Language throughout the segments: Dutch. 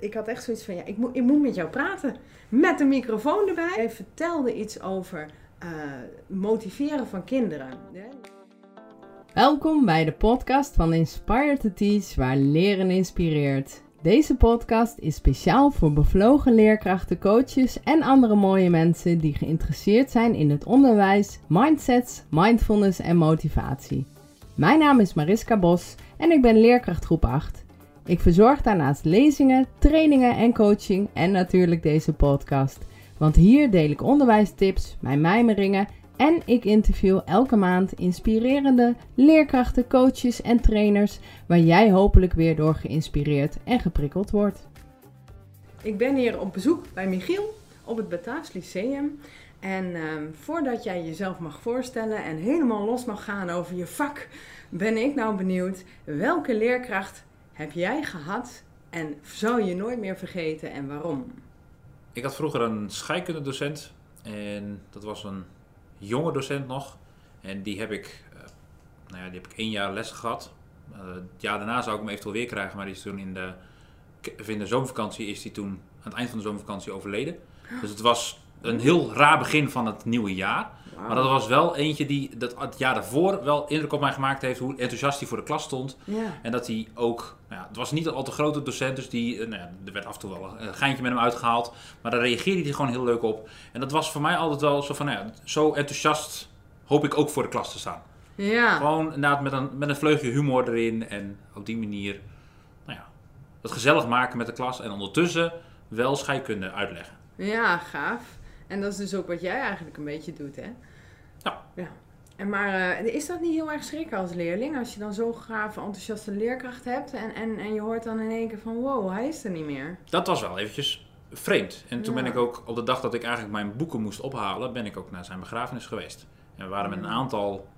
ik had echt zoiets van, ja, ik moet, ik moet met jou praten. Met een microfoon erbij. Hij vertelde iets over uh, motiveren van kinderen. Welkom bij de podcast van Inspire to Teach, waar leren inspireert. Deze podcast is speciaal voor bevlogen leerkrachten, coaches en andere mooie mensen die geïnteresseerd zijn in het onderwijs, mindsets, mindfulness en motivatie. Mijn naam is Mariska Bos en ik ben leerkracht groep 8. Ik verzorg daarnaast lezingen, trainingen en coaching en natuurlijk deze podcast. Want hier deel ik onderwijstips, mijn mijmeringen en ik interview elke maand inspirerende leerkrachten, coaches en trainers waar jij hopelijk weer door geïnspireerd en geprikkeld wordt. Ik ben hier op bezoek bij Michiel op het Bataafs Lyceum. En ehm, voordat jij jezelf mag voorstellen en helemaal los mag gaan over je vak, ben ik nou benieuwd welke leerkracht heb jij gehad en zou je nooit meer vergeten en waarom? Ik had vroeger een scheikundedocent en dat was een jonge docent nog. En die heb ik, uh, nou ja, die heb ik één jaar les gehad. Uh, het jaar daarna zou ik hem eventueel weer krijgen, maar die is toen in de, in de zomervakantie is die toen aan het eind van de zomervakantie overleden. Dus het was een heel raar begin van het nieuwe jaar. Maar dat was wel eentje die dat, het jaar daarvoor wel indruk op mij gemaakt heeft hoe enthousiast hij voor de klas stond. Ja. En dat hij ook, nou ja, het was niet een al te grote docent, dus die, eh, nou ja, er werd af en toe wel een geintje met hem uitgehaald. Maar daar reageerde hij gewoon heel leuk op. En dat was voor mij altijd wel zo van, nou ja, zo enthousiast hoop ik ook voor de klas te staan. Ja. Gewoon inderdaad met een, met een vleugje humor erin en op die manier, nou ja, het gezellig maken met de klas en ondertussen wel scheikunde uitleggen. Ja, gaaf. En dat is dus ook wat jij eigenlijk een beetje doet, hè? Ja. ja. En maar uh, is dat niet heel erg schrikken als leerling? Als je dan zo'n gave, enthousiaste leerkracht hebt en, en, en je hoort dan in één keer van wow, hij is er niet meer. Dat was wel eventjes vreemd. En toen ben ik ook op de dag dat ik eigenlijk mijn boeken moest ophalen, ben ik ook naar zijn begrafenis geweest. En we waren met een aantal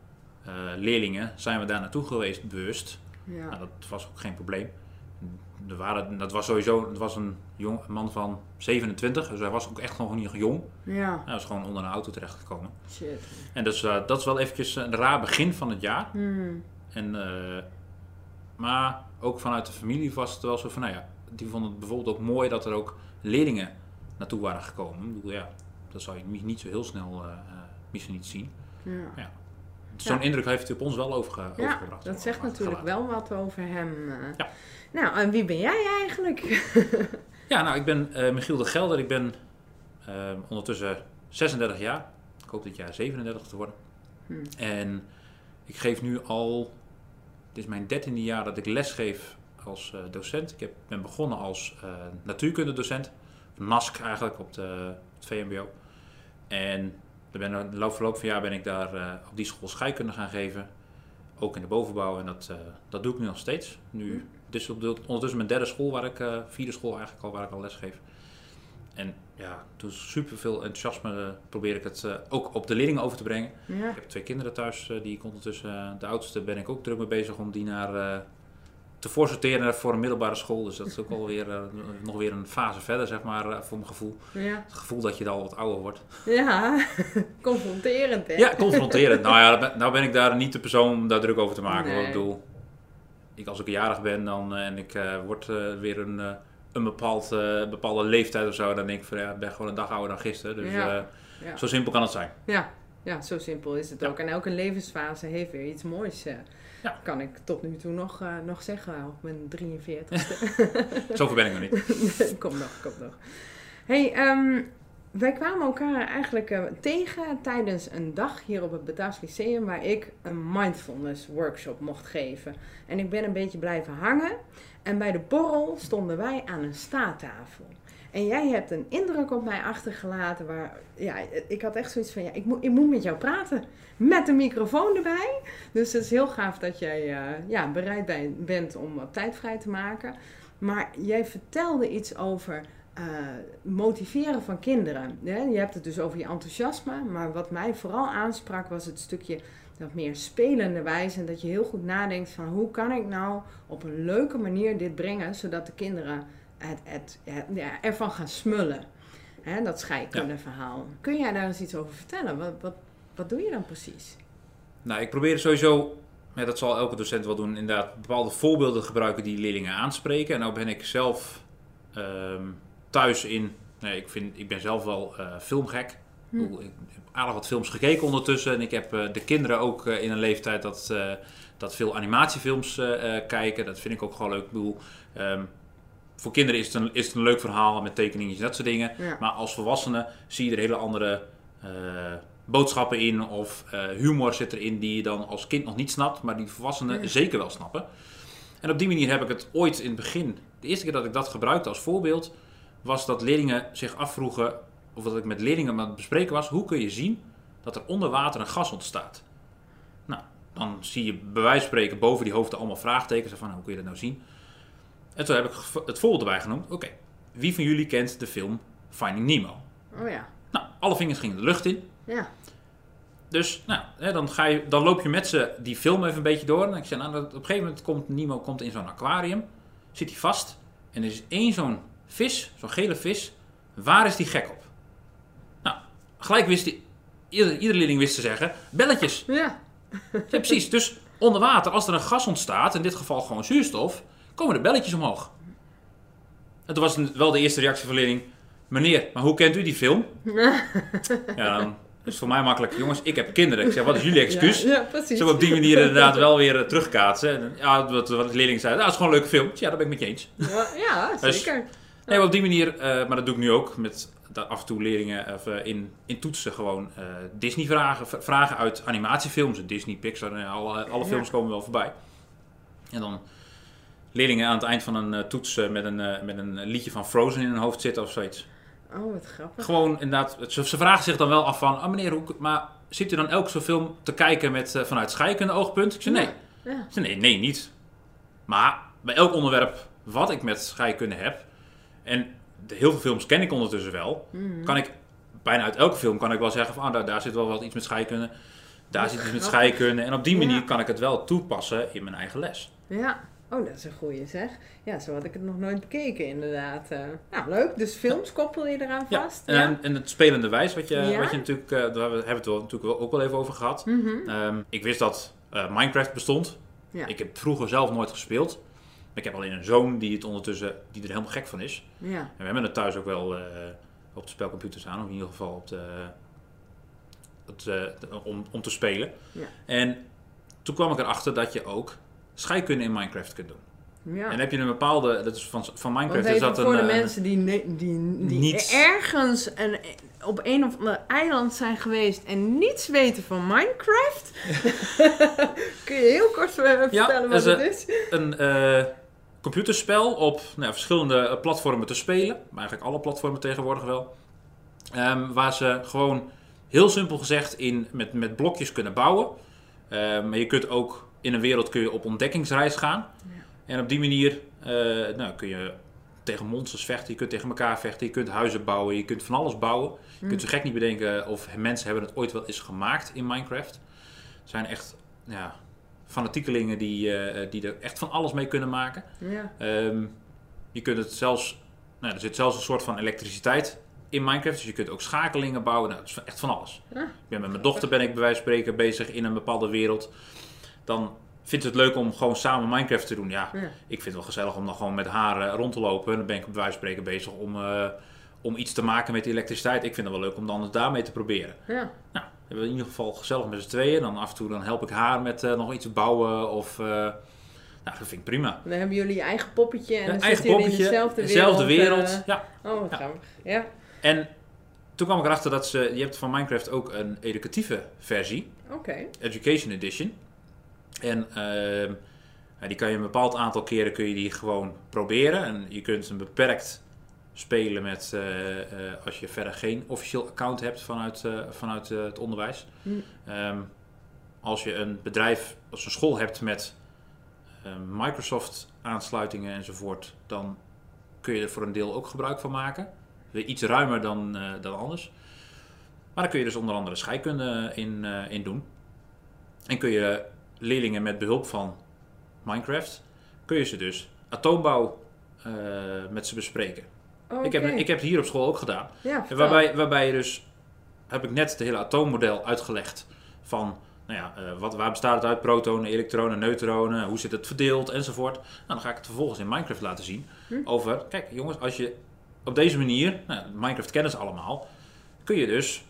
uh, leerlingen, zijn we daar naartoe geweest bewust. Ja. Nou, dat was ook geen probleem er waren, dat was sowieso het was een, jong, man van 27, dus hij was ook echt gewoon niet jong. Ja. Hij was gewoon onder een auto terechtgekomen. Shit. En dus, uh, dat is wel eventjes een raar begin van het jaar. Hmm. En, uh, maar ook vanuit de familie was het wel zo van, nou ja, die vonden het bijvoorbeeld ook mooi dat er ook leerlingen naartoe waren gekomen. Ik bedoel, ja, dat zou je niet zo heel snel uh, misschien niet zien. Ja. ja. Zo'n indruk heeft hij op ons wel overge ja, overgebracht. Dat zegt natuurlijk wel wat over hem. Ja. Nou, en wie ben jij eigenlijk? ja, nou, ik ben uh, Michiel de Gelder. Ik ben uh, ondertussen 36 jaar. Ik hoop dit jaar 37 te worden. Hmm. En ik geef nu al, het is mijn dertiende jaar dat ik lesgeef als uh, docent. Ik heb, ben begonnen als natuurkundedocent. NASC eigenlijk op de, het VMBO. En de loop verloop van jaar ben ik daar op die school scheikunde gaan geven. Ook in de bovenbouw. En dat, dat doe ik nu nog steeds. Nu hmm dus op ondertussen mijn derde school, waar ik, uh, vierde school eigenlijk al, waar ik al les geef. En ja, dus super veel enthousiasme probeer ik het ook op de leerlingen over te brengen. Ik heb twee kinderen thuis die ik ondertussen, de oudste ben ik ook druk mee bezig om die naar te voorsorteren voor een middelbare school. Dus dat is ook alweer uh, nog weer een fase verder, zeg maar, voor mijn gevoel. Ja. Het gevoel dat je al wat ouder wordt. Ja, confronterend hè? Ja, confronterend. nou ja, nou ben ik daar niet de persoon om daar druk over te maken. Nee. ik bedoel, ik als ik jarig ben dan, eh, en ik word weer een, een bepaald, bepaalde leeftijd of zo, dan denk ik van ja, ik ben gewoon een dag ouder dan gisteren. Dus ja. zo simpel kan het zijn. Ja, ja zo simpel is het ook. En elke levensfase heeft weer iets moois. Ja. Kan ik tot nu toe nog, nog zeggen op mijn 43ste. Zoveel ben ik nog niet. kom nog, kom nog. Hey, um, wij kwamen elkaar eigenlijk uh, tegen tijdens een dag hier op het Bataafs Lyceum waar ik een mindfulness workshop mocht geven. En ik ben een beetje blijven hangen en bij de borrel stonden wij aan een staattafel. En jij hebt een indruk op mij achtergelaten waar, ja, ik had echt zoiets van, ja, ik moet, ik moet met jou praten. Met een microfoon erbij. Dus het is heel gaaf dat jij uh, ja, bereid bent om wat tijd vrij te maken. Maar jij vertelde iets over uh, motiveren van kinderen. Je hebt het dus over je enthousiasme, maar wat mij vooral aansprak was het stukje dat meer spelende wijze en dat je heel goed nadenkt van hoe kan ik nou op een leuke manier dit brengen, zodat de kinderen het, het, ja, ervan gaan smullen. Hè, dat scheikunde verhaal. Kun jij daar eens iets over vertellen? Wat, wat, wat doe je dan precies? Nou, ik probeer sowieso, ja, dat zal elke docent wel doen, inderdaad bepaalde voorbeelden gebruiken die leerlingen aanspreken. En nou ben ik zelf ehm, thuis in... Nee, ik, vind, ik ben zelf wel eh, filmgek. Hm. Ik, heb aardig wat films gekeken ondertussen. En ik heb eh, de kinderen ook eh, in een leeftijd dat, dat veel animatiefilms kijken. Dat vind ik ook gewoon leuk. Ik bedoel, ehm, voor kinderen is het, een, is het een leuk verhaal met tekeningetjes en dat soort dingen. Ja. Maar als volwassene zie je er hele andere eh, boodschappen in. Of eh, humor zit erin die je dan als kind nog niet snapt. Maar die volwassenen Ja. zeker wel snappen. En op die manier heb ik het ooit in het begin... De eerste keer dat ik dat gebruikte als voorbeeld... was dat leerlingen zich afvroegen... of dat ik met leerlingen aan het bespreken was... hoe kun je zien dat er onder water een gas ontstaat? Nou, dan zie je bij wijze van spreken boven die hoofden allemaal vraagtekens. Van, hoe kun je dat nou zien? En toen heb ik het voorbeeld erbij genoemd. Oké, wie van jullie kent de film Finding Nemo? Oh ja. Nou, alle vingers gingen de lucht in. Ja. Dus nou, hè, dan, ga je, dan loop je met ze die film even een beetje door. En ik zeg, nou, op een gegeven moment komt Nemo komt in zo'n aquarium. Zit hij vast. En er is één zo'n vis, zo'n gele vis. Waar is die gek op? Nou, gelijk wist hij, ieder, iedere leerling wist te zeggen, belletjes. Ja. Ja, precies. Dus onder water, als er een gas ontstaat, in dit geval gewoon zuurstof, komen de belletjes omhoog. En toen was het wel de eerste reactie van leerling, meneer, maar hoe kent u die film? Ja, dan is het voor mij makkelijk. Jongens, ik heb kinderen. Ik zeg, wat is jullie excuus? Ja, ja, precies. Zullen we op die manier inderdaad wel weer eh, terugkaatsen? En, Ja, wat, wat de leerling zei, nou, het is gewoon een leuke film. Ja, dat ben ik met je eens. Ja, ja, Dus- zeker. Nee, maar op die manier, eh, maar dat doe ik nu ook met dat af en toe leerlingen of, eh, in, in toetsen gewoon Disney vragen, vragen uit animatiefilms. Disney, Pixar, eh, alle, alle Ja. films komen wel voorbij. En dan leerlingen aan het eind van een eh, toets eh, met, een, eh, met een liedje van Frozen in hun hoofd zitten of zoiets. Oh, wat grappig. Gewoon inderdaad, ze, ze vragen zich dan wel af van, ah meneer, hoe, maar zit u dan elke zo'n film te kijken met, vanuit scheikunde oogpunt? Ik zeg nee. Ja. Ik nee, nee, niet. Maar bij elk onderwerp wat ik met scheikunde heb, en de, heel veel films ken ik ondertussen wel, Mhm. kan ik bijna uit elke film kan ik wel zeggen van, ah, daar, daar zit wel wat iets met scheikunde, daar Wat zit iets met scheikunde. En op die manier Ja. kan ik het wel toepassen in mijn eigen les. Ja. Oh, dat is een goeie zeg. Ja, zo had ik het nog nooit bekeken inderdaad. eh. nou, leuk. Dus films koppel je eraan Ja, vast? en, en het spelende wijs, wat je, Ja. wat je natuurlijk, eh, daar hebben we het wel, natuurlijk ook wel even over gehad. Mhm. Ehm, ik wist dat eh, Minecraft bestond. Ja. Ik heb vroeger zelf nooit gespeeld. Ik heb alleen een zoon die het ondertussen, die er helemaal gek van is. Ja. En we hebben het thuis ook wel op de spelcomputer staan, of in ieder geval op de- om, om te spelen. Ja. En toen kwam ik erachter dat je ook scheikunde in Minecraft kunt doen. ja. En dan heb je een bepaalde, dat is van, van Minecraft Want is dat voor een... de eh, mensen die, die, die Niets. ergens een, op een of ander eiland zijn geweest en niets weten van Minecraft. Kun je heel kort eh, vertellen wat het is? een eh, computerspel op nou, verschillende eh, platformen te spelen. Maar eigenlijk alle platformen tegenwoordig wel. Ehm, waar ze gewoon heel simpel gezegd in, met, met blokjes kunnen bouwen. Ehm, maar je kunt ook in een wereld kun je op ontdekkingsreis gaan. Ja. En op die manier eh, nou, kun je tegen monsters vechten, je kunt tegen elkaar vechten, je kunt huizen bouwen, je kunt van alles bouwen. Je kunt zo gek niet bedenken of mensen hebben het ooit wel eens gemaakt in Minecraft. Er zijn echt ja, fanatiekelingen die, eh, die er echt van alles mee kunnen maken. Ja. Ehm, je kunt het zelfs, nou, er zit zelfs een soort van elektriciteit in Minecraft, dus je kunt ook schakelingen bouwen. Nou, dat is echt van alles. Ja. Ik ben met mijn dochter ben ik bij wijze van spreken bezig in een bepaalde wereld. Dan vindt het leuk om gewoon samen Minecraft te doen. Ja, Ja. ik vind het wel gezellig om dan gewoon met haar eh, rond te lopen. En dan ben ik bij wijze van spreken bezig om, eh, om iets te maken met elektriciteit. Ik vind het wel leuk om dan het daarmee te proberen. Ja. Nou, hebben we in ieder geval gezellig met z'n tweeën. Dan af en toe dan help ik haar met eh, nog iets bouwen. Of, nou, dat vind ik prima. Dan hebben jullie je eigen poppetje en Een dan eigen zitten poppetje, in dezelfde wereld. dezelfde wereld. ja. oh, wat grappig. Ja, En toen kwam ik erachter dat ze, je hebt van Minecraft ook een educatieve versie. oké. Education Edition. En ehm, ja, die kan je een bepaald aantal keren kun je die gewoon proberen. En je kunt een beperkt spelen met eh, eh, als je verder geen officieel account hebt vanuit, eh, vanuit het onderwijs. Hm. Ehm, als je een bedrijf, als een school hebt met Microsoft aansluitingen enzovoort, dan kun je er voor een deel ook gebruik van maken. Weer iets ruimer dan, dan anders. Maar dan kun je dus onder andere scheikunde in, in doen. En kun je leerlingen met behulp van Minecraft, kun je ze dus atoombouw eh, met ze bespreken. Ik, heb, ik heb het hier op school ook gedaan. Ja, waarbij, waarbij je dus, heb ik net het hele atoommodel uitgelegd van, nou nou ja, eh, wat, waar bestaat het uit? Protonen, elektronen, neutronen, hoe zit het verdeeld enzovoort. Nou, dan ga ik het vervolgens in Minecraft laten zien Hm. over, kijk jongens, als je op deze manier, nou, Minecraft kennen ze allemaal, kun je dus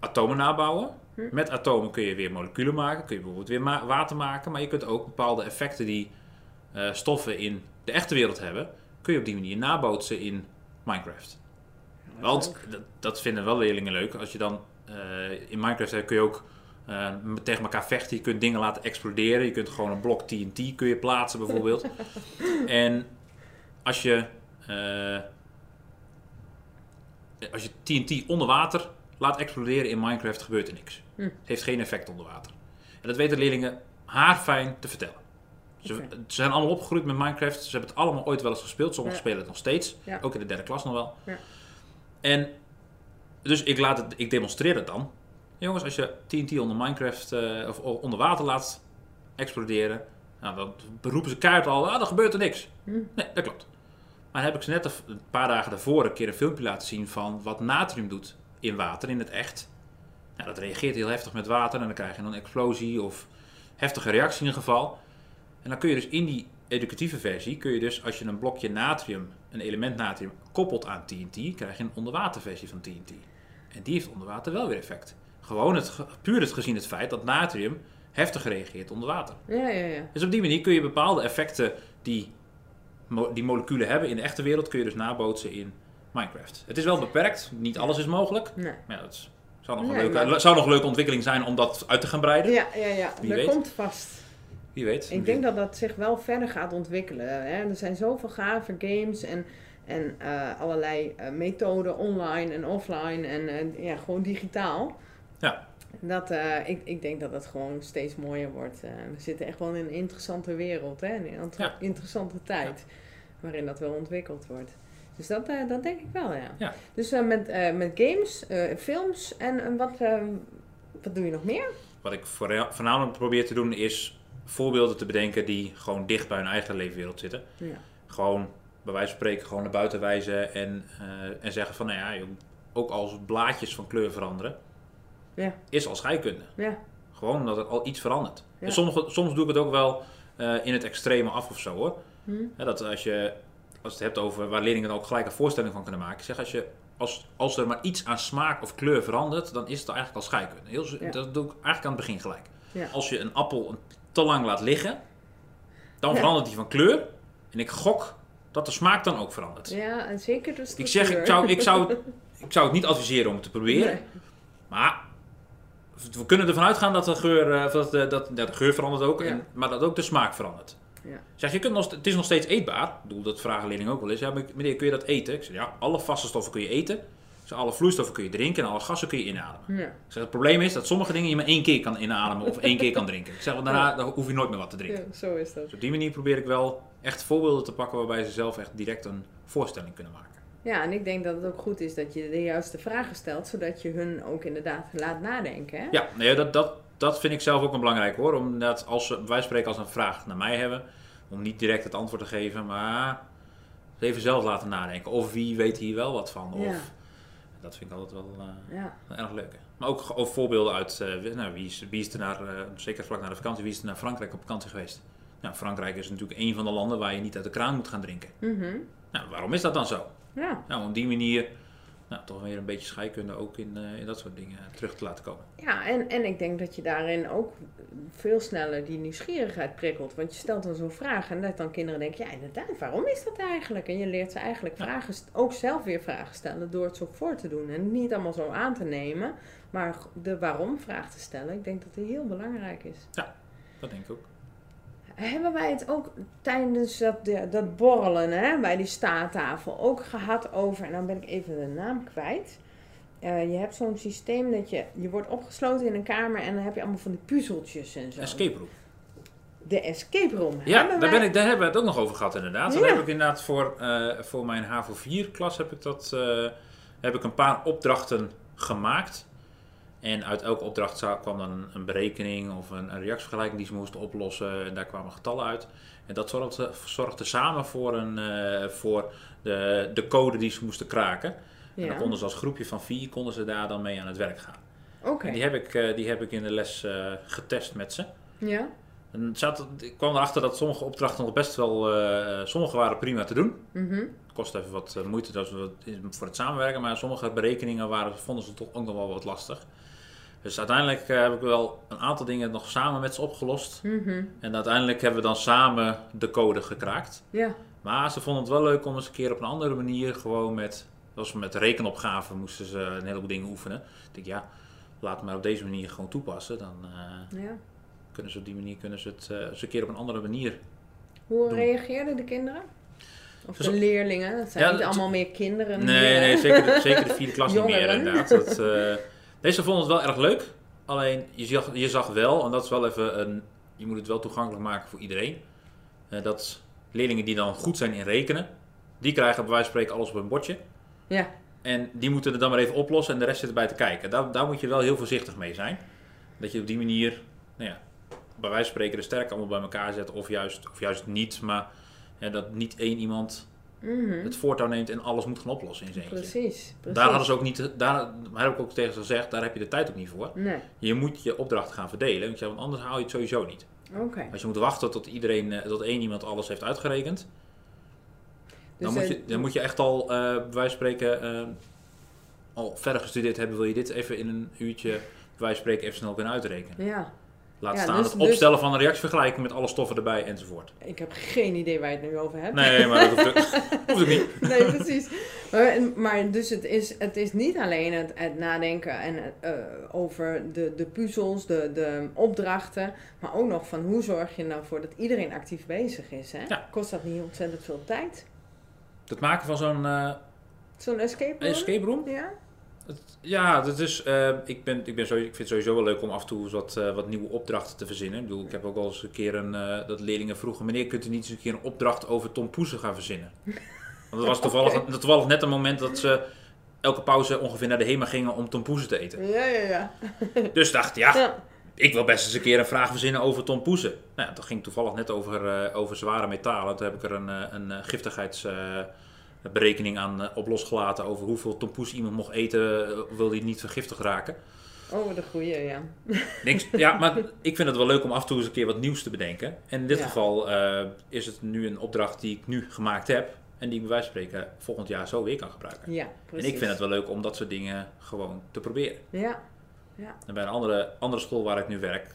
atomen nabouwen. Hm. Met atomen kun je weer moleculen maken, kun je bijvoorbeeld weer ma- water maken, maar je kunt ook bepaalde effecten die eh, stoffen in de echte wereld hebben, kun je op die manier nabootsen in Minecraft. Want dat, vinden wel leerlingen leuk. Als je dan eh, in Minecraft eh, kun je ook tegen elkaar vechten. Je kunt dingen laten exploderen. Je kunt gewoon een blok TNT kun je plaatsen bijvoorbeeld. en als je, als je TNT onder water laat exploderen in Minecraft, gebeurt er niks. Hm. Het heeft geen effect onder water. En dat weten leerlingen haarfijn te vertellen. Ze, zijn allemaal opgegroeid met Minecraft. Ze hebben het allemaal ooit wel eens gespeeld. Sommigen Ja. spelen het nog steeds. Ja. Ook in de derde klas nog wel. Ja. En dus ik, laat het, ik demonstreer het dan. Jongens, als je TNT onder Minecraft eh, of onder water laat exploderen, nou, dan beroepen ze keihard al, ah, dan gebeurt er niks. Hm. Nee, dat klopt. Maar dan heb ik ze net een paar dagen daarvoor een keer een filmpje laten zien van wat natrium doet in water, in het echt. Nou, dat reageert heel heftig met water en dan krijg je een explosie of heftige reactie in ieder geval. En dan kun je dus in die educatieve versie, kun je dus als je een blokje natrium, een element natrium, koppelt aan TNT, krijg je een onderwaterversie van TNT. En die heeft onder water wel weer effect. Gewoon het, puur het gezien het feit dat natrium heftiger reageert onder water. Ja, ja, ja. Dus op die manier kun je bepaalde effecten die, die moleculen hebben in de echte wereld, kun je dus nabootsen in Minecraft. Het is wel beperkt, niet alles is mogelijk. Nee. Maar ja, dat zou nog, een Nee, leuke, maar- zou nog een leuke ontwikkeling zijn om dat uit te gaan breiden. Ja, ja, ja. Wie dat weet. komt vast. Wie weet. Ik denk dat dat zich wel verder gaat ontwikkelen. Hè? Er zijn zoveel gave games en, en eh, allerlei eh, methoden online en offline en eh, ja, gewoon digitaal. Ja. Dat, ik, ik denk dat het gewoon steeds mooier wordt. We zitten echt wel in een interessante wereld, hè? een inter- Ja. interessante tijd waarin dat wel ontwikkeld wordt. Dus dat, eh, dat denk ik wel, ja. Ja. Dus eh, met, eh, met games, eh, films en wat, wat doe je nog meer? Wat ik voor- voornamelijk probeer te doen is voorbeelden te bedenken die gewoon dicht bij hun eigen leefwereld zitten. Ja. Gewoon bij wijze van spreken gewoon naar buiten wijzen en, eh, en zeggen van nou ja, ook als blaadjes van kleur veranderen, Ja. is al scheikunde. Ja. Gewoon omdat er al iets verandert. Ja. En soms, soms doe ik het ook wel eh, in het extreme af of zo hoor. Hm? Hè, dat als je als je het hebt over waar leerlingen ook gelijk een voorstelling van kunnen maken. Ik zeg als, je, als, als er maar iets aan smaak of kleur verandert, dan is het eigenlijk al scheikunde. Heel, Ja. Dat doe ik eigenlijk aan het begin gelijk. Ja. Als je een appel te lang laat liggen, dan Ja. verandert die van kleur. En ik gok dat de smaak dan ook verandert. Ja, en zeker de Ik zeg, ik zou, ik, zou, ik zou het niet adviseren om het te proberen. Nee. Maar we kunnen ervan uitgaan dat de geur, eh, dat, de, dat, de geur verandert ook, en, maar dat ook de smaak verandert. Ja. Zeg, je kunt nog, het is nog steeds eetbaar. Ik bedoel, dat vragen leerlingen ook wel eens. Ja, meneer, kun je dat eten? Ik zeg, ja, alle vaste stoffen kun je eten. Zeg, alle vloeistoffen kun je drinken en alle gassen kun je inademen. Ja. Ik zeg, het probleem is dat sommige dingen je maar één keer kan inademen of één keer kan drinken. Ik zeg, want daarna dan hoef je nooit meer wat te drinken. ja, zo is dat. Dus op die manier probeer ik wel echt voorbeelden te pakken waarbij ze zelf echt direct een voorstelling kunnen maken. Ja, en ik denk dat het ook goed is dat je de juiste vragen stelt, zodat je hun ook inderdaad laat nadenken. Hè? Ja, nee, dat, dat, dat vind ik zelf ook een belangrijk hoor. Omdat als ze, wij spreken als een vraag naar mij hebben, om niet direct het antwoord te geven, maar even zelf laten nadenken. Of wie weet hier wel wat van. Of, Ja. Dat vind ik altijd wel eh, Ja. erg leuk. Maar ook, ook voorbeelden uit, eh, nou, wie, is, wie is er naar, eh, zeker vlak na de vakantie, wie is er naar Frankrijk op vakantie geweest? Nou, Frankrijk is natuurlijk een van de landen waar je niet uit de kraan moet gaan drinken. Mhm. Nou, waarom is dat dan zo? ja. Nou, op die manier nou, toch weer een beetje scheikunde ook in, eh, in dat soort dingen terug te laten komen. Ja, en, en ik denk dat je daarin ook veel sneller die nieuwsgierigheid prikkelt. Want je stelt dan zo'n vraag en dat dan kinderen denken, ja inderdaad, waarom is dat eigenlijk? En je leert ze eigenlijk Ja. vragen, ook zelf weer vragen stellen door het zo voor te doen. En niet allemaal zo aan te nemen, maar de waarom vraag te stellen. Ik denk dat die heel belangrijk is. Dat denk ik ook. Hebben wij het ook tijdens dat, dat borrelen hè, bij die staattafel ook gehad over, en dan ben ik even de naam kwijt. Eh, je hebt zo'n systeem dat je, je wordt opgesloten in een kamer en dan heb je allemaal van die puzzeltjes en zo. Escape room. De escape room. Ja, Hebben daar, wij- ben ik, daar hebben we het ook nog over gehad inderdaad. Dan Ja. heb ik inderdaad voor, eh, voor mijn HAVO 4 klas heb ik, dat, eh, heb ik een paar opdrachten gemaakt. En uit elke opdracht kwam dan een berekening of een, een reactievergelijking die ze moesten oplossen. En daar kwamen getallen uit. En dat zorgde, zorgde samen voor, een, eh, voor de, de code die ze moesten kraken. En dan konden ze als groepje van vier konden ze daar dan mee aan het werk gaan. Oké. En die heb, ik, eh, die heb ik in de les eh, getest met ze. Ja? En zat, ik kwam erachter dat sommige opdrachten nog best wel... sommige waren prima te doen. Mhm. Het kost even wat moeite dat we, voor het samenwerken. Maar sommige berekeningen waren, vonden ze toch ook nog wel wat lastig. Dus uiteindelijk eh, heb ik wel een aantal dingen nog samen met ze opgelost. Mhm. En uiteindelijk hebben we dan samen de code gekraakt. Ja. Maar ze vonden het wel leuk om eens een keer op een andere manier gewoon met... Zoals met rekenopgaven moesten ze een heleboel dingen oefenen. Ik denk, ja, laat het maar op deze manier gewoon toepassen. Dan eh, ja. kunnen ze op die manier kunnen ze het eh, eens een keer op een andere manier. Hoe Doen. reageerden de kinderen? Of Dus- de leerlingen? Het zijn Ja, niet allemaal meer kinderen. Nee, nee, zeker de, zeker de vierde klas niet meer inderdaad. Dat, deze vonden het wel erg leuk. Alleen, je zag, je zag wel, en dat is wel even een... Je moet het wel toegankelijk maken voor iedereen. eh, dat leerlingen die dan goed zijn in rekenen... Die krijgen bij wijze van spreken alles op hun bordje. Ja. En die moeten het dan maar even oplossen en de rest zit erbij te kijken. Daar, daar moet je wel heel voorzichtig mee zijn. Dat je op die manier, nou ja, bij wijze van spreken de sterk allemaal bij elkaar zet. Of juist, of juist niet, maar ja, dat niet één iemand Mhm. het voortouw neemt en alles moet gaan oplossen in zijn eentje. Precies. precies. Daar hadden ze ook niet, daar, daar heb ik ook tegen ze gezegd, daar heb je de tijd ook niet voor. Nee. Je moet je opdracht gaan verdelen, want, anders haal je het sowieso niet. Oké. Als je moet wachten tot iedereen, eh, tot één iemand alles heeft uitgerekend, dan, Dus, moet, eh, je, dan moet je echt al, eh bij wijze van spreken, eh, al verder gestudeerd hebben. Wil je dit even in een uurtje, bij wijze van spreken, even snel kunnen uitrekenen. Ja. Laat Ja, staan dus- het dus- opstellen van een reactievergelijking met alle stoffen erbij enzovoort. Ik heb geen idee waar je het nu over hebt. Nee, maar dat hoeft, ook- niet. nee, precies. Maar, maar dus het is, het is niet alleen het, het nadenken en, eh, over de, de puzzels, de, de opdrachten, maar ook nog van hoe zorg je nou voor dat iedereen actief bezig is. Hè? Ja. Kost dat niet ontzettend veel tijd? Het maken van zo'n eh, Zo'n escape room? escape room, Ja? Ja, dat is, eh, ik, ben, ik, ben sowieso, ik vind het sowieso wel leuk om af en toe wat, eh, wat nieuwe opdrachten te verzinnen. Ik bedoel, ik heb ook al eens een keer een, eh, dat leerlingen vroegen, meneer, kunt u niet eens een keer een opdracht over Tom Poesen gaan verzinnen? Want dat was toevallig, toevallig net een moment dat ze elke pauze ongeveer naar de HEMA gingen om Tom Poesen te eten. Ja, ja, ja. Dus dacht ik, ja, Ja. ik wil best eens een keer een vraag verzinnen over Tom Poesen. Nou ja, dat ging toevallig net over, eh, over zware metalen. Toen heb ik er een, een eh, giftigheidsberekening aan eh, op losgelaten over hoeveel Tom Poes iemand mocht eten, eh, wil hij niet vergiftigd raken. Oh, de goeie, ja. Niks, ja, maar ik vind het wel leuk om af en toe eens een keer wat nieuws te bedenken. En in dit Ja. geval eh, is het nu een opdracht die ik nu gemaakt heb. En die ik bij wijze van spreken volgend jaar zo weer kan gebruiken. Ja, precies. En ik vind het wel leuk om dat soort dingen gewoon te proberen. Ja. En bij een andere, andere school waar ik nu werk,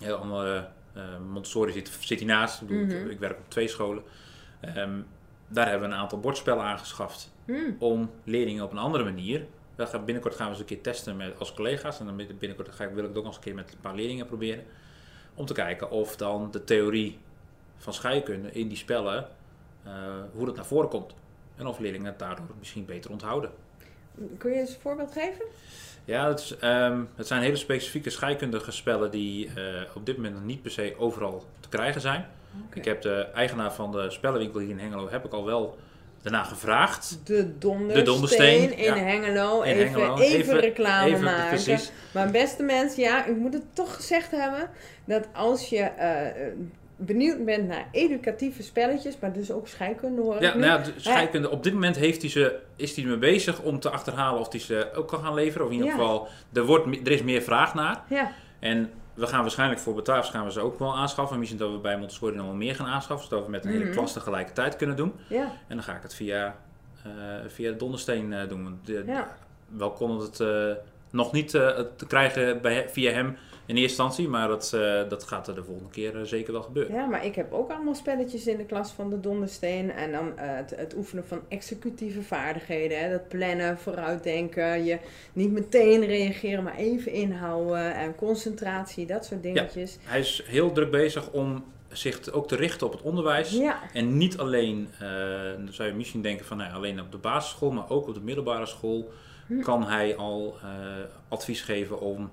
een heel andere eh, Montessori zit, zit hiernaast. Ik, bedoel, ik- Mhm. ik werk op twee scholen. Ehm, daar hebben we een aantal bordspellen aangeschaft Hm. om leerlingen op een andere manier. We gaan, binnenkort gaan we eens een keer testen met, als collega's. En dan binnen- binnenkort ga ik, wil ik het ook nog eens een keer met een paar leerlingen proberen. Om te kijken of dan de theorie van scheikunde in die spellen, eh, hoe dat naar voren komt. En of leerlingen het daardoor misschien beter onthouden. Kun je eens een voorbeeld geven? Ja, het, is, ehm, het zijn hele specifieke scheikundige spellen die eh, op dit moment nog niet per se overal te krijgen zijn. Ik heb de eigenaar van de spellenwinkel hier in Hengelo heb ik al wel daarna gevraagd. De dondersteen, De Dondersteen, in ja. Hengelo. In even, Hengelo. even, Even- reclame Even maken. precies. Maar beste mensen, ja, ik moet het toch gezegd hebben. Dat als je eh, benieuwd bent naar educatieve spelletjes, maar dus ook scheikunde hoor Ja, nou ja, scheikunde, op dit moment heeft hij ze, is hij ermee bezig om te achterhalen of hij ze ook kan gaan leveren. Of in ieder Ja. geval, er, wordt, er is meer vraag naar. Ja, En we gaan waarschijnlijk voor Bataafs gaan we ze ook wel aanschaffen. Misschien dat we bij Montessori nog wel meer gaan aanschaffen. Zodat we met een hele Mhm. klas tegelijkertijd kunnen doen. ja, En dan ga ik het via, eh via de dondersteen eh, doen. De- ja. Wel kon het eh, nog niet te krijgen bij, via hem in eerste instantie. Maar dat, eh, dat gaat er de volgende keer eh, zeker wel gebeuren. Ja, maar ik heb ook allemaal spelletjes in de klas van de Dondersteen. En dan eh, het, het oefenen van executieve vaardigheden. Hè? Dat plannen, vooruitdenken. Je niet meteen reageren, maar even inhouden. En concentratie, dat soort dingetjes. Hij is heel druk bezig om zich ook te richten op het onderwijs. Ja, En niet alleen, dan zou je misschien denken van nou, ja, alleen op de basisschool, maar ook op de middelbare school Hm. kan hij al advies geven om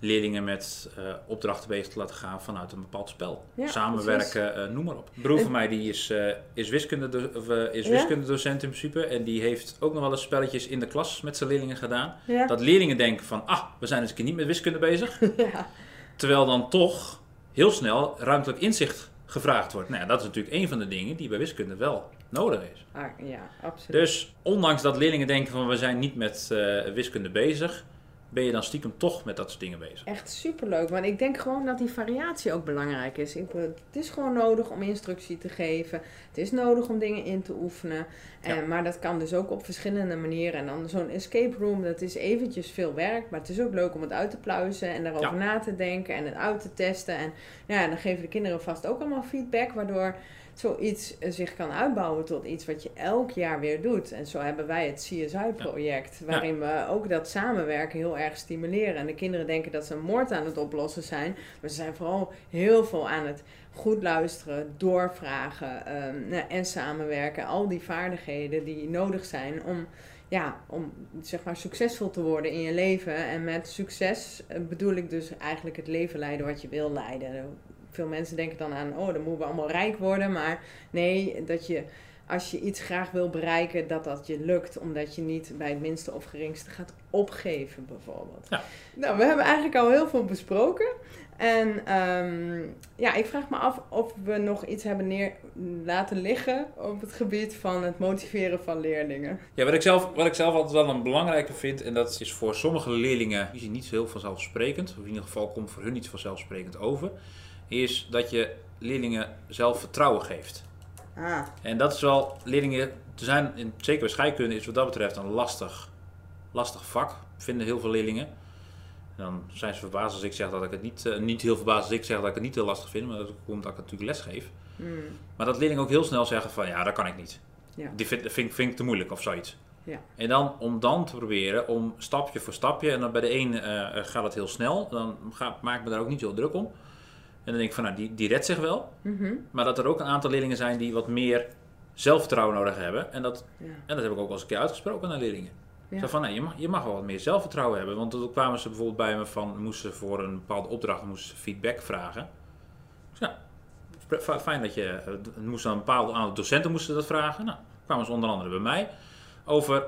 leerlingen met eh, opdrachten bezig te laten gaan vanuit een bepaald spel. Ja, Samenwerken, eh, noem maar op. Een broer van mij die is, eh is, wiskunde, of, is Ja? wiskundedocent in principe en die heeft ook nog wel eens spelletjes in de klas met zijn leerlingen gedaan. ja. Dat leerlingen denken van, ah, we zijn eens een keer niet met wiskunde bezig. Terwijl dan toch heel snel ruimtelijk inzicht gevraagd wordt. Nou dat is natuurlijk een van de dingen die bij wiskunde wel nodig is. Ah, ja, absoluut. Dus ondanks dat leerlingen denken van we zijn niet met wiskunde bezig, ben je dan stiekem toch met dat soort dingen bezig. Echt superleuk, want ik denk gewoon dat die variatie ook belangrijk is. Ik, het is gewoon nodig om instructie te geven. Het is nodig om dingen in te oefenen. En, Ja. Maar dat kan dus ook op verschillende manieren. En dan zo'n escape room, dat is eventjes veel werk. Maar het is ook leuk om het uit te pluizen en daarover Ja. na te denken en het uit te testen. En ja, dan geven de kinderen vast ook allemaal feedback, waardoor zoiets eh, zich kan uitbouwen tot iets wat je elk jaar weer doet. En zo hebben wij het CSI-project, waarin we ook dat samenwerken heel erg stimuleren. En de kinderen denken dat ze een moord aan het oplossen zijn, maar ze zijn vooral heel veel aan het goed luisteren, doorvragen ehm, nou, en samenwerken. Al die vaardigheden die nodig zijn om, ja, om zeg maar succesvol te worden in je leven. En met succes eh, bedoel ik dus eigenlijk het leven leiden wat je wil leiden. Veel mensen denken dan aan, oh, dan moeten we allemaal rijk worden. Maar nee, dat je als je iets graag wil bereiken, dat dat je lukt. Omdat je niet bij het minste of geringste gaat opgeven, bijvoorbeeld. Ja. Nou, we hebben eigenlijk al heel veel besproken. En ehm, ja, ik vraag me af of we nog iets hebben neer laten liggen op het gebied van het motiveren van leerlingen. Ja, wat ik, zelf, wat ik zelf altijd wel een belangrijke vind, en dat is voor sommige leerlingen is niet zo heel vanzelfsprekend, of in ieder geval komt voor hun niet vanzelfsprekend over, is dat je leerlingen zelf vertrouwen geeft. Ah, En dat is wel, leerlingen, te zijn, in, zeker bij scheikunde is wat dat betreft een lastig, lastig vak, vinden heel veel leerlingen. Dan zijn ze verbaasd als ik zeg dat ik het niet, eh, niet heel verbaasd als ik zeg dat ik het niet heel lastig vind, maar dat komt omdat ik natuurlijk les geef. hmm, Maar dat leerlingen ook heel snel zeggen van ja, dat kan ik niet. Ja. Die vind, vind, vind ik te moeilijk of zoiets. Ja. En dan om dan te proberen om stapje voor stapje, en dan bij de een eh, gaat het heel snel, dan ga, maak ik me daar ook niet zo druk om. En dan denk ik van nou, die, die redt zich wel. mhm, Maar dat er ook een aantal leerlingen zijn die wat meer zelfvertrouwen nodig hebben. En dat, ja, en dat heb ik ook wel eens een keer uitgesproken naar leerlingen. Ja. Zo van, nee, je, mag, je mag wel wat meer zelfvertrouwen hebben. Want toen kwamen ze bijvoorbeeld bij me van, moesten ze voor een bepaalde opdracht moesten feedback vragen. Dus nou, f- fijn dat je, een bepaald aantal docenten moesten dat vragen. Nou, kwamen ze onder andere bij mij over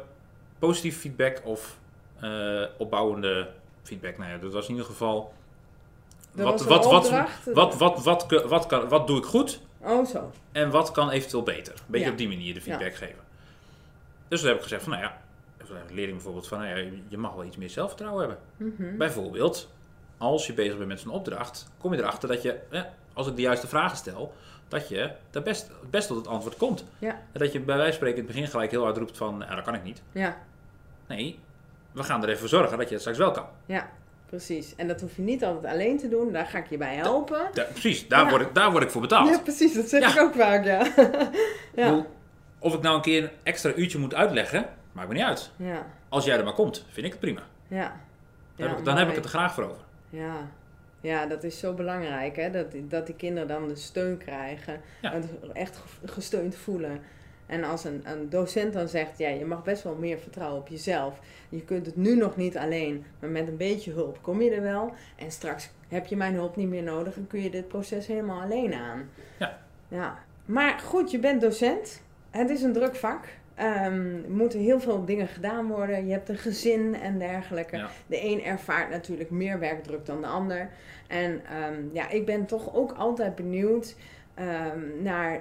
positief feedback of eh, opbouwende feedback. Nou ja, dat was in ieder geval, wat, wat, wat, wat, wat, wat, kan, wat doe ik goed Oh, zo. en wat kan eventueel beter? Een beetje Ja. op die manier de feedback geven. Dus toen heb ik gezegd van, nou ja, een leerling bijvoorbeeld van, nou ja, je mag wel iets meer zelfvertrouwen hebben. Mhm. Bijvoorbeeld, als je bezig bent met zo'n opdracht, kom je erachter dat je, eh, als ik de juiste vragen stel, dat je daar best, best tot het antwoord komt. Ja. En dat je bij wijze van spreken in het begin gelijk heel hard roept van, ja, dat kan ik niet. Ja, Nee, we gaan er even voor zorgen dat je het straks wel kan. ja, precies. En dat hoef je niet altijd alleen te doen. Daar ga ik je bij helpen. Da- precies, daar, Ja. word ik, daar word ik voor betaald. Ja, precies. Dat zeg Ja. ik ook vaak, ja. Ja. bedoel, Of ik nou een keer een extra uurtje moet uitleggen, maakt me niet uit. Ja, Als jij er maar komt, vind ik het prima. ja. Dan, heb, ik, dan heb ik het er graag voor over. Ja. ja, dat is zo belangrijk, hè? Dat, die- dat die kinderen dan de steun krijgen. En echt ge- gesteund voelen. En als een, een docent dan zegt, ja, je mag best wel meer vertrouwen op jezelf. Je kunt het nu nog niet alleen, maar met een beetje hulp kom je er wel. En straks heb je mijn hulp niet meer nodig en kun je dit proces helemaal alleen aan. Ja. ja. Maar goed, je bent docent. Het is een druk vak. Ehm, er moeten heel veel dingen gedaan worden. Je hebt een gezin en dergelijke. Ja. De een ervaart natuurlijk meer werkdruk dan de ander. En ehm, ja, ik ben toch ook altijd benieuwd ehm, naar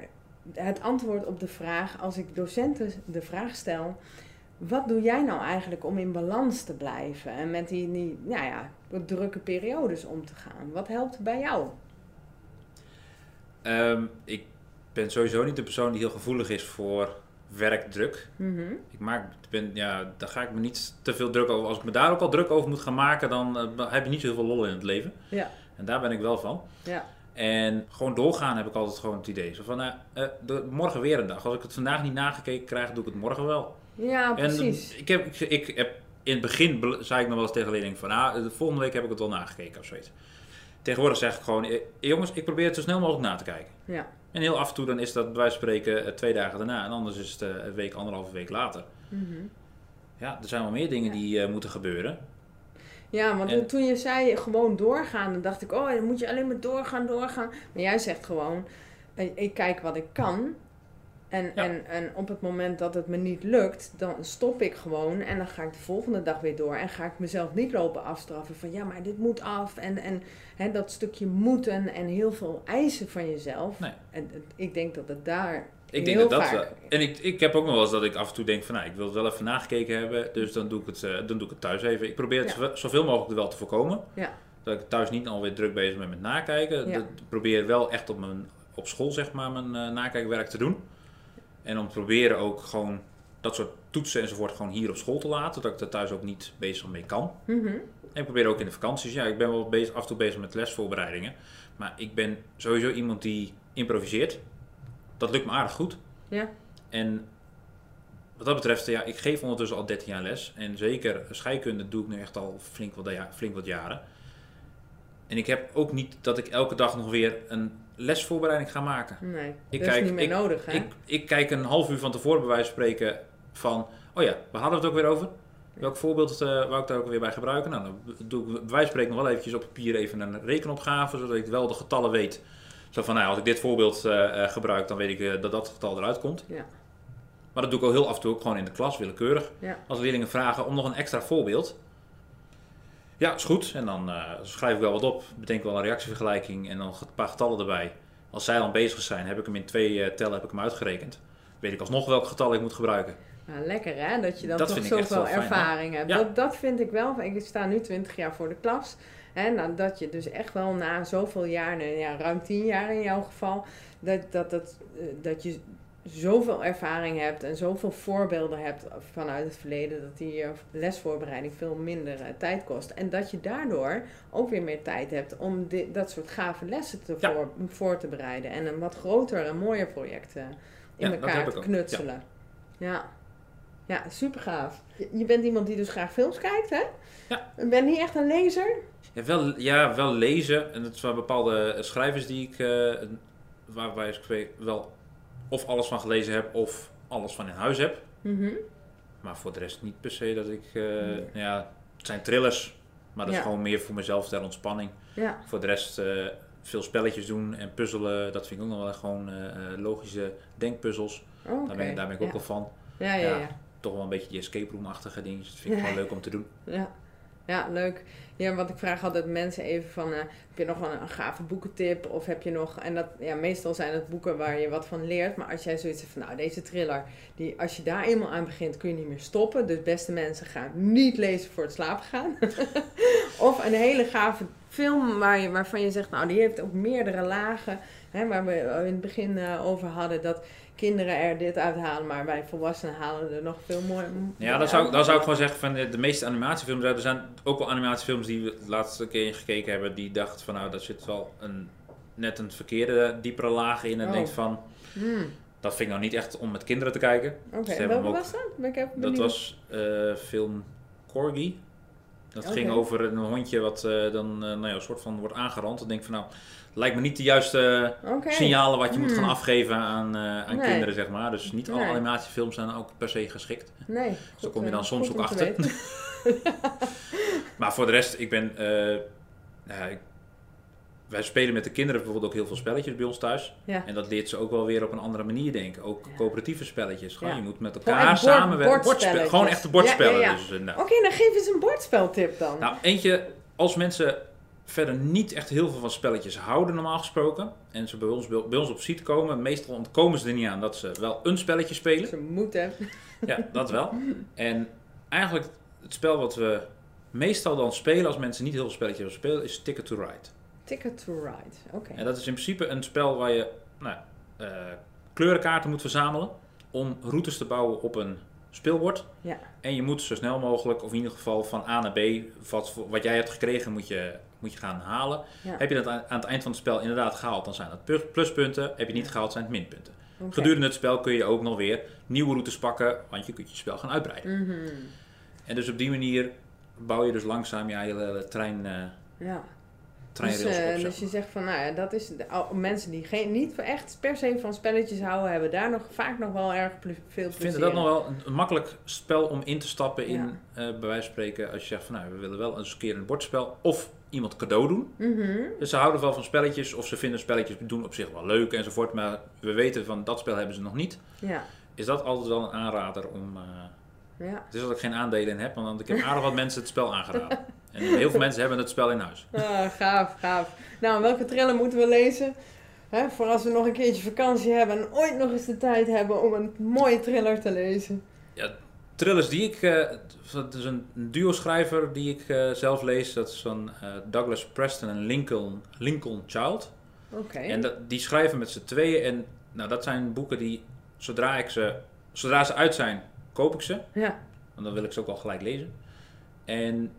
het antwoord op de vraag, als ik docenten de vraag stel, wat doe jij nou eigenlijk om in balans te blijven en met die, die nou ja, drukke periodes om te gaan? Wat helpt bij jou? Ehm, ik ben sowieso niet de persoon die heel gevoelig is voor werkdruk. Mhm. Ik maak, ben, ja, daar ga ik me niet te veel druk over. Als ik me daar ook al druk over moet gaan maken, dan eh, heb je niet zo heel veel lol in het leven. Ja. En daar ben ik wel van. Ja. En gewoon doorgaan heb ik altijd gewoon het idee. Zo van, nou, eh, de- morgen weer een dag. Als ik het vandaag niet nagekeken krijg, doe ik het morgen wel. Ja, En precies. eh, ik heb, ik, ik heb in het begin zei ik nog wel eens tegen leerlingen van, ah, de volgende week heb ik het wel nagekeken of zoiets. Tegenwoordig zeg ik gewoon, eh, jongens, ik probeer het zo snel mogelijk na te kijken. Ja. En heel af en toe dan is dat bij wijze van spreken eh, twee dagen daarna. En anders is het een week, anderhalve week later. Mhm. Ja, er zijn wel meer dingen die moeten gebeuren. Ja, want En- toen je zei gewoon doorgaan, dan dacht ik, oh, dan moet je alleen maar doorgaan, doorgaan. Maar jij zegt gewoon, eh, ik kijk wat ik kan. En, Ja. en, en op het moment dat het me niet lukt, dan stop ik gewoon en dan ga ik de volgende dag weer door. En ga ik mezelf niet lopen afstraffen van, ja, maar dit moet af. En, en hè, dat stukje moeten en heel veel eisen van jezelf. Nee. En ik denk dat het daar Ik denk dat dat vaak. wel. En ik, ik heb ook nog wel eens dat ik af en toe denk van, nou, ik wil het wel even nagekeken hebben, dus dan doe ik het, eh, dan doe ik het thuis even. Ik probeer het Ja. zoveel- mogelijk er wel te voorkomen. Ja. Dat ik thuis niet alweer druk bezig ben met nakijken. Ja. Dat- Ik probeer wel echt op, mijn, op school, zeg maar, mijn eh, nakijkwerk te doen. En om te proberen ook gewoon dat soort toetsen enzovoort gewoon hier op school te laten, dat ik er thuis ook niet bezig mee kan. Mhm. En ik probeer ook in de vakanties. Ja, ik ben wel bezig, af en toe bezig met lesvoorbereidingen. Maar ik ben sowieso iemand die improviseert. Dat lukt me aardig goed. Ja. En wat dat betreft, ja, ik geef ondertussen al 13 jaar les. En zeker scheikunde doe ik nu echt al flink wat, ja- flink wat jaren. En ik heb ook niet dat ik elke dag nog weer een lesvoorbereiding ga maken. Nee, Ik dat kijk- is niet meer ik- nodig, hè? Ik, ik kijk een half uur van tevoren bij wijze van spreken van... Oh ja, we hadden het ook weer over. Welk voorbeeld eh wou ik daar ook weer bij gebruiken? Nou, dan doe ik bij wijze van spreken nog wel eventjes op papier even een rekenopgave, zodat ik wel de getallen weet. Zo van, nou, als ik dit voorbeeld eh, eh, gebruik, dan weet ik eh, dat dat getal eruit komt. Ja. Maar dat doe ik ook heel af en toe ook gewoon in de klas, willekeurig. Ja. Als leerlingen vragen om nog een extra voorbeeld. Ja, is goed. En dan schrijf ik wel wat op, bedenk wel een reactievergelijking en dan een paar getallen erbij. Als zij dan bezig zijn, heb ik hem in twee tellen heb ik hem uitgerekend. Weet ik alsnog welk getal ik moet gebruiken. Nou, lekker hè, dat je dan Dat toch zoveel ervaring hebt. Ja. Dat, dat vind ik wel. Ik sta nu 20 jaar voor de klas. Hè, nou, dat je dus echt wel na zoveel jaar, nou ja, ruim 10 jaar in jouw geval, dat, dat, dat, eh, dat je zoveel ervaring hebt en zoveel voorbeelden hebt vanuit het verleden, dat die lesvoorbereiding veel minder eh, tijd kost. En dat je daardoor ook weer meer tijd hebt om dit, dat soort gave lessen te Ja. voor, voor te bereiden en een wat groter en mooier project eh, in Ja, elkaar te knutselen. Ja. ja. super gaaf. Je, bent iemand die dus graag films kijkt, hè? Ja. Ben je niet echt een lezer? Ja, wel, ja, wel lezen. En dat zijn bepaalde schrijvers die ik, eh waarbij ik wel of alles van gelezen heb of alles van in huis heb. Mhm. Maar voor de rest niet per se dat ik, eh, Nee. ja, het zijn thrillers. Maar dat Ja. is gewoon meer voor mezelf ter ontspanning. Ja. Voor de rest eh, veel spelletjes doen en puzzelen. Dat vind ik ook nog wel gewoon eh, eh, logische denkpuzzels. Oh, Daar, ben, ik- daar ben ik ook wel van. Ja, ja. Toch wel een beetje die escape room-achtige dingen. Dus dat vind ik gewoon leuk om te doen. Ja. Ja, leuk. Ja, want ik vraag altijd mensen even van, eh, heb je nog een, een gave boekentip? Of heb je nog, en dat, ja, meestal zijn het boeken waar je wat van leert. Maar als jij zoiets hebt van, nou, deze thriller, die, als je daar eenmaal aan begint, kun je niet meer stoppen. Dus beste mensen, gaan niet lezen voor het slapen gaan. of een hele gave film waar je, waarvan je zegt, nou, die heeft ook meerdere lagen. Hè, waar we in het begin eh, over hadden, dat kinderen er dit uithalen, maar wij volwassenen halen er nog veel mooier. Ja, dan zou, ik- dan zou ik gewoon zeggen van de, de meeste animatiefilms. Er zijn ook wel animatiefilms die we de laatste keer gekeken hebben. Die dachten van nou, daar zit wel een, net een verkeerde, diepere laag in. En Oh. denkt van, Hmm, dat vind ik nou niet echt om met kinderen te kijken. Oké, welke hem ook- was dat? Ik Dat was eh, film Corgi. Dat ging over een hondje wat eh, dan eh, nou ja, een soort van wordt aangerand. Dan denk ik van nou, lijkt me niet de juiste Oké. signalen wat je moet gaan Hmm. afgeven aan, eh, aan Nee. kinderen, zeg maar. Dus niet alle animatiefilms zijn ook per se geschikt. Nee. Zo kom je eh, dan soms ook achter. Maar voor de rest, ik ben. eh, ik- wij spelen met de kinderen bijvoorbeeld ook heel veel spelletjes bij ons thuis. Ja. En dat leert ze ook wel weer op een andere manier denken. Ook Ja. coöperatieve spelletjes. Gewoon, Ja. je moet met elkaar bord- samenwerken. Bordspel- gewoon echte bordspellen. Dus, eh, nou. Oké, dan geef eens een bordspeltip dan. Nou, eentje, als mensen verder niet echt heel veel van spelletjes houden, normaal gesproken. En ze bij ons, bij ons op site komen, meestal ontkomen ze er niet aan dat ze wel een spelletje spelen. Ze moeten. Ja, dat wel. En eigenlijk het spel wat we meestal dan spelen als mensen niet heel veel spelletjes willen spelen, is Ticket to Ride. Ticket to Ride. Oké. En dat is in principe een spel waar je nou, eh, kleurenkaarten moet verzamelen om routes te bouwen op een speelbord. Ja. En je moet zo snel mogelijk, of in ieder geval van A naar B, wat, wat jij hebt gekregen, moet je, moet je gaan halen. Ja. Heb je dat aan, aan het eind van het spel inderdaad gehaald, dan zijn dat plus- pluspunten. Heb je niet gehaald, zijn het minpunten. Gedurende het spel kun je ook nog weer nieuwe routes pakken, want je kunt je spel gaan uitbreiden. Mhm. En dus op die manier bouw je dus langzaam je hele trein, eh Ja. Dus, dus je zegt van, nou ja, dat is de, al- mensen die geen, niet echt per se van spelletjes houden, hebben daar nog vaak nog wel erg ple- veel plezier vind dat nog wel een, een makkelijk spel om in te stappen in, Ja. eh, bij wijze van spreken, als je zegt van nou, we willen wel eens een keer een bordspel of iemand cadeau doen. Mhm. Dus ze houden wel van spelletjes of ze vinden spelletjes doen op zich wel leuk enzovoort, maar we weten van dat spel hebben ze nog niet. Ja. Is dat altijd wel een aanrader om... eh, Ja. het is dat ik geen aandelen in heb, want ik heb aardig wat mensen het spel aangeraden. En heel veel mensen hebben het spel in huis. Ah, gaaf, gaaf. Nou, welke thriller moeten we lezen? Hè, voor als we nog een keertje vakantie hebben en ooit nog eens de tijd hebben om een mooie thriller te lezen. Ja, thrillers die ik... Uh, dat is een duo-schrijver die ik uh, zelf lees. Dat is van uh, Douglas Preston en Lincoln, Lincoln Child. Oké. En dat, die schrijven met z'n tweeën. En nou, dat zijn boeken die, zodra, ik ze, zodra ze uit zijn, koop ik ze. Ja. Want dan wil ik ze ook al gelijk lezen. En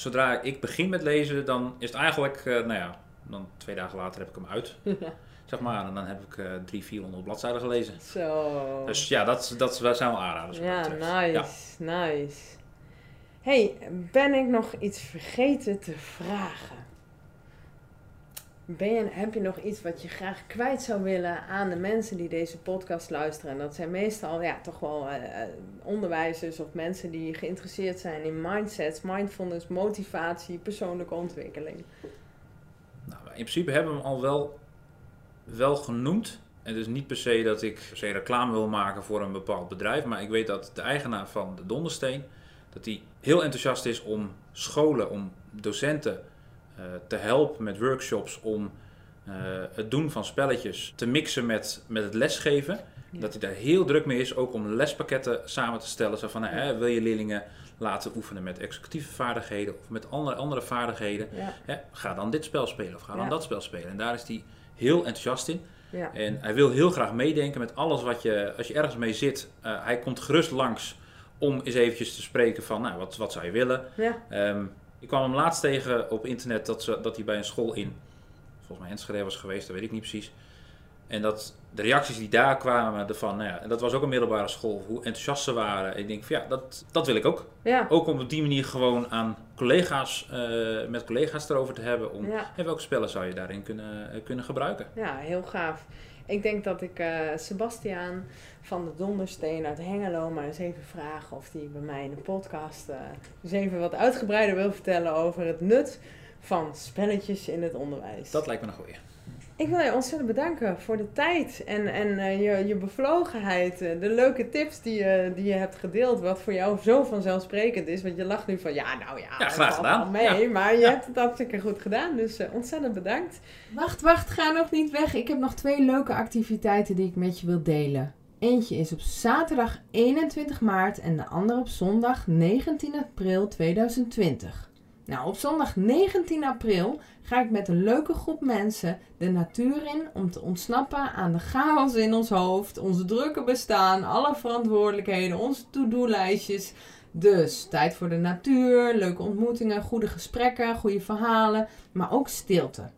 zodra ik begin met lezen, dan is het eigenlijk, uh, nou ja, dan twee dagen later heb ik hem uit. Ja. Zeg maar, en dan heb ik uh, drie, 400 bladzijden gelezen. Zo. Dus ja, dat, dat zijn wel aanraders. Ja, nice, ja. nice. hey, ben ik nog iets vergeten te vragen? Ben je, heb je nog iets wat je graag kwijt zou willen aan de mensen die deze podcast luisteren? En dat zijn meestal ja, toch wel uh, onderwijzers of mensen die geïnteresseerd zijn in mindsets, mindfulness, motivatie, persoonlijke ontwikkeling. Nou, in principe hebben we hem al wel, wel genoemd. Het is niet per se dat ik reclame wil maken voor een bepaald bedrijf, maar ik weet dat de eigenaar van de Dondersteen, dat hij heel enthousiast is om scholen, om docenten te helpen met workshops om uh, het doen van spelletjes te mixen met, met het lesgeven. Ja. Dat hij daar heel druk mee is, ook om lespakketten samen te stellen. Zo van, ja. wil je leerlingen laten oefenen met executieve vaardigheden of met andere, andere vaardigheden? Ja. Hè, ga dan dit spel spelen of ga dan dat spel spelen. En daar is hij heel enthousiast in. En hij wil heel graag meedenken met alles wat je, als je ergens mee zit. Uh, hij komt gerust langs om eens eventjes te spreken van, nou, wat, wat zou je willen? Um, ik kwam hem laatst tegen op internet dat, ze, dat hij bij een school in, volgens mij Enschede was geweest, dat weet ik niet precies. En dat de reacties die daar kwamen ervan, nou ja, en dat was ook een middelbare school, hoe enthousiast ze waren. Ik denk van ja, dat, dat wil ik ook. Ja. Ook om op die manier gewoon aan collega's, uh, met collega's erover te hebben. Om, ja. hey, welke spellen zou je daarin kunnen, uh, kunnen gebruiken? Ja, heel gaaf. Ik denk dat ik uh, Sebastiaan van de Dondersteen uit Hengelo maar eens even vragen of hij bij mij in de podcast uh, eens even wat uitgebreider wil vertellen over het nut van spelletjes in het onderwijs. Dat lijkt me een goeie. Ik wil je ontzettend bedanken voor de tijd en, en uh, je, je bevlogenheid. de leuke tips die, uh, die je hebt gedeeld, wat voor jou zo vanzelfsprekend is. Want je lacht nu van, ja nou ja, ja graag gedaan. mee. Ja. Maar je ja. hebt het hartstikke goed gedaan, dus uh, ontzettend bedankt. Wacht, wacht, ga nog niet weg. Ik heb nog twee leuke activiteiten die ik met je wil delen. Eentje is op zaterdag 21 maart en de andere op zondag 19 april 2020. Nou, op zondag 19 april ga ik met een leuke groep mensen de natuur in om te ontsnappen aan de chaos in ons hoofd, onze drukke bestaan, alle verantwoordelijkheden, onze to-do-lijstjes. Dus tijd voor de natuur, leuke ontmoetingen, goede gesprekken, goede verhalen, maar ook stilte.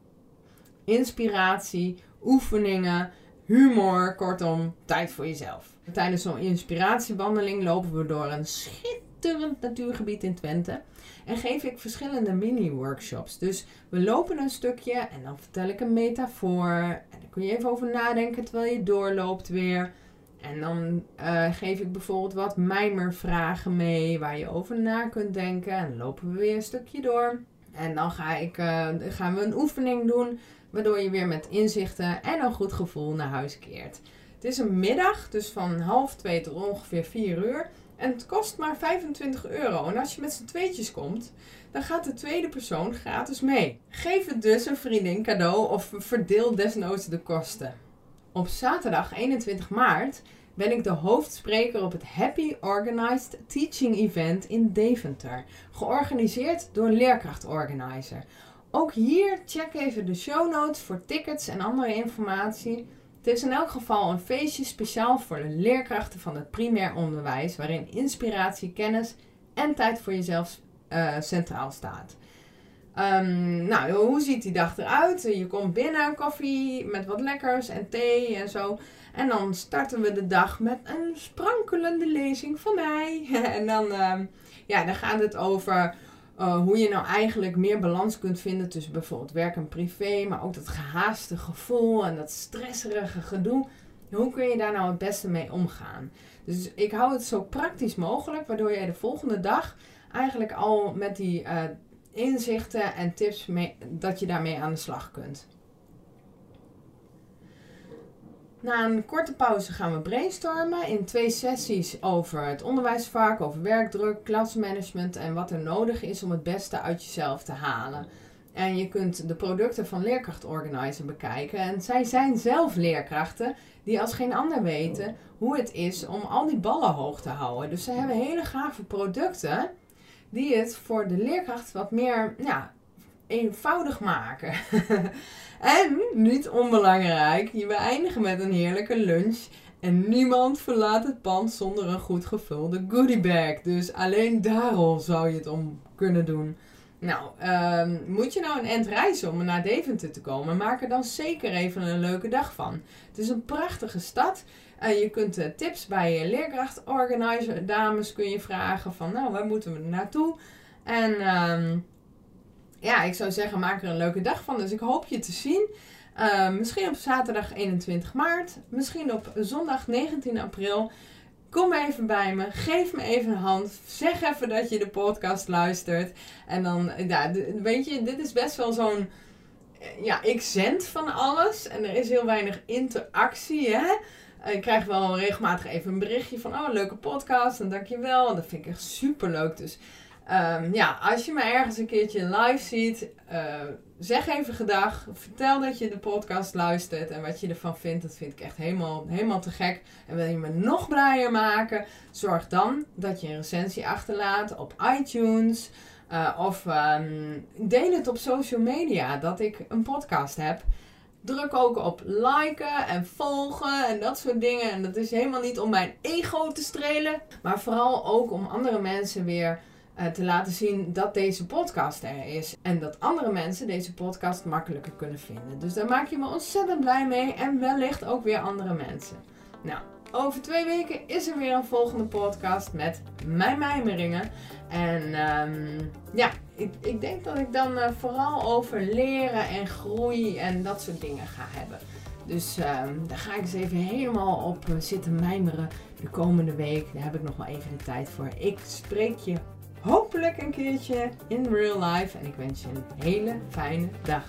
Inspiratie, oefeningen, humor, kortom, tijd voor jezelf. Tijdens zo'n inspiratiewandeling lopen we door een schitterend natuurgebied in Twente en geef ik verschillende mini-workshops. Dus we lopen een stukje en dan vertel ik een metafoor en dan kun je even over nadenken terwijl je doorloopt weer. En dan uh, geef ik bijvoorbeeld wat mijmervragen mee waar je over na kunt denken. En dan lopen we weer een stukje door. En dan ga ik, uh, gaan we een oefening doen waardoor je weer met inzichten en een goed gevoel naar huis keert. Het is een middag, dus van half twee tot ongeveer vier uur. En het kost maar 25 euro. En als je met z'n tweetjes komt, dan gaat de tweede persoon gratis mee. Geef het dus een vriendin cadeau of verdeel desnoods de kosten. Op zaterdag 21 maart ben ik de hoofdspreker op het Happy Organized Teaching Event in Deventer. Georganiseerd door Leerkracht Organizer. Ook hier check even de show notes voor tickets en andere informatie. Het is in elk geval een feestje speciaal voor de leerkrachten van het primair onderwijs, waarin inspiratie, kennis en tijd voor jezelf uh, centraal staat. Um, nou, hoe ziet die dag eruit? Je komt binnen, koffie met wat lekkers en thee en zo. En dan starten we de dag met een sprankelende lezing van mij. en dan, um, ja, dan gaat het over uh, hoe je nou eigenlijk meer balans kunt vinden tussen bijvoorbeeld werk en privé, maar ook dat gehaaste gevoel en dat stresserige gedoe. Hoe kun je daar nou het beste mee omgaan? Dus ik hou het zo praktisch mogelijk, waardoor je de volgende dag eigenlijk al met die uh, inzichten en tips mee, dat je daarmee aan de slag kunt. Na een korte pauze gaan we brainstormen in twee sessies over het onderwijsvak, over werkdruk, klasmanagement en wat er nodig is om het beste uit jezelf te halen. En je kunt de producten van Leerkracht Organizer bekijken. En zij zijn zelf leerkrachten die als geen ander weten hoe het is om al die ballen hoog te houden. Dus ze hebben hele gave producten die het voor de leerkracht wat meer ja, eenvoudig maken. en niet onbelangrijk, je beëindigen met een heerlijke lunch. En niemand verlaat het pand zonder een goed gevulde goodiebag. Dus alleen daarom zou je het om kunnen doen. Nou, ehm, moet je nou een end reizen om naar Deventer te komen? Maak er dan zeker even een leuke dag van. Het is een prachtige stad. Uh, je kunt uh, tips bij je leerkrachtorganizer dames kun je vragen van, nou, waar moeten we naartoe? En ehm, ja, ik zou zeggen, maak er een leuke dag van. Dus ik hoop je te zien. Uh, misschien op zaterdag 21 maart. Misschien op zondag 19 april. Kom even bij me. Geef me even een hand. Zeg even dat je de podcast luistert. En dan, ja, weet je, dit is best wel zo'n. Ja, ik zend van alles. En er is heel weinig interactie, hè. Ik krijg wel regelmatig even een berichtje van, oh, leuke podcast. En dankjewel. En dat vind ik echt super leuk. Dus Um, ja, als je me ergens een keertje live ziet, uh, zeg even gedag. Vertel dat je de podcast luistert en wat je ervan vindt. Dat vind ik echt helemaal, helemaal te gek. En wil je me nog blijer maken, zorg dan dat je een recensie achterlaat op iTunes. Uh, of um, deel het op social media dat ik een podcast heb. Druk ook op liken en volgen en dat soort dingen. En dat is helemaal niet om mijn ego te strelen, maar vooral ook om andere mensen weer uh, te laten zien dat deze podcast er is. En dat andere mensen deze podcast makkelijker kunnen vinden. Dus daar maak je me ontzettend blij mee. En wellicht ook weer andere mensen. Nou, over twee weken is er weer een volgende podcast met mijn mijmeringen. En um, ja, ik, ik, denk dat ik dan uh, vooral over leren en groei en dat soort dingen ga hebben. Dus um, daar ga ik eens even helemaal op uh, zitten mijmeren de komende week. Daar heb ik nog wel even de tijd voor. Ik spreek je hopelijk een keertje in real life. En ik wens je een hele fijne dag.